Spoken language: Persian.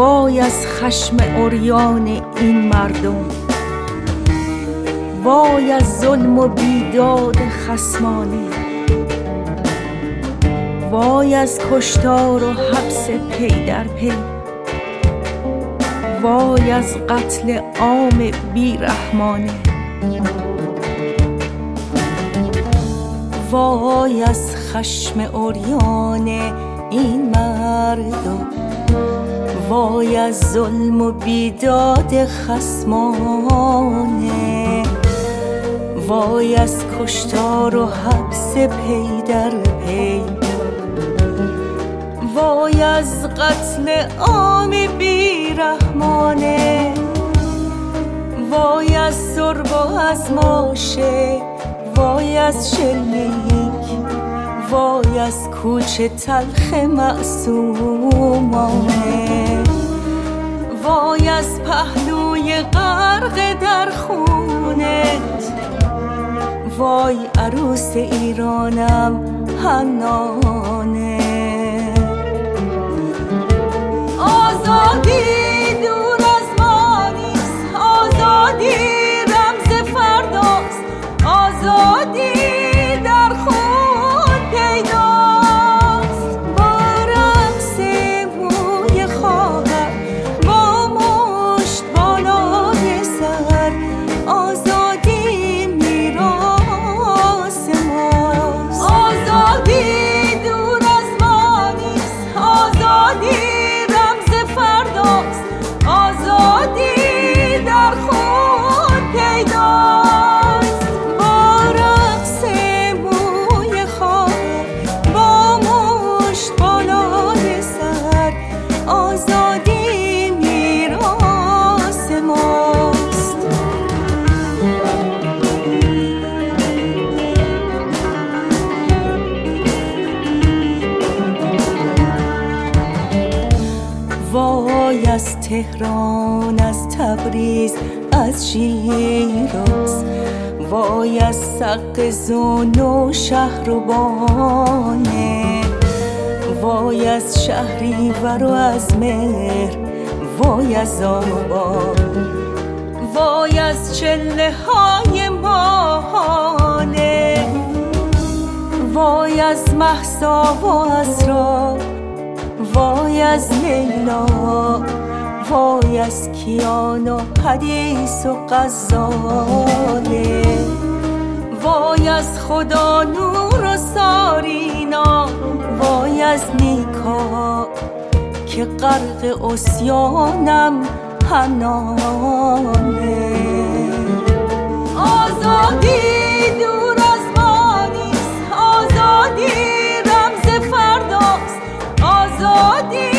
وای از خشم عریان این مردم. وای از ظلم و بیداد خصمانه وای از کشتار و حبس پی در پی. وای از قتل عام بیرحمانه وای از خشم عریان وای از ظلم و بیداد خصمانه. وای از کشتار و حبس پی در پی. وای از قتل عام بیرحمانه. وای از سرب و از ماشه. وای از شلیک. وای از کوچه تلخ معصومانه. غرق در خونت. وای عروس ایرانم حنانه. آزادی وای از تهران از تبریز از شیراز. وای از سق زون و شهر و بانه وای از شهری و از مهر وای از آبان. وای از چله های ماهانه. وای از محسا و از را وای از لیلا وای از کیان و حدیث و غزاله. وای از خدا نور و سارینا وای از نیکا که غرق اسیانم حنانه. Oh, dear.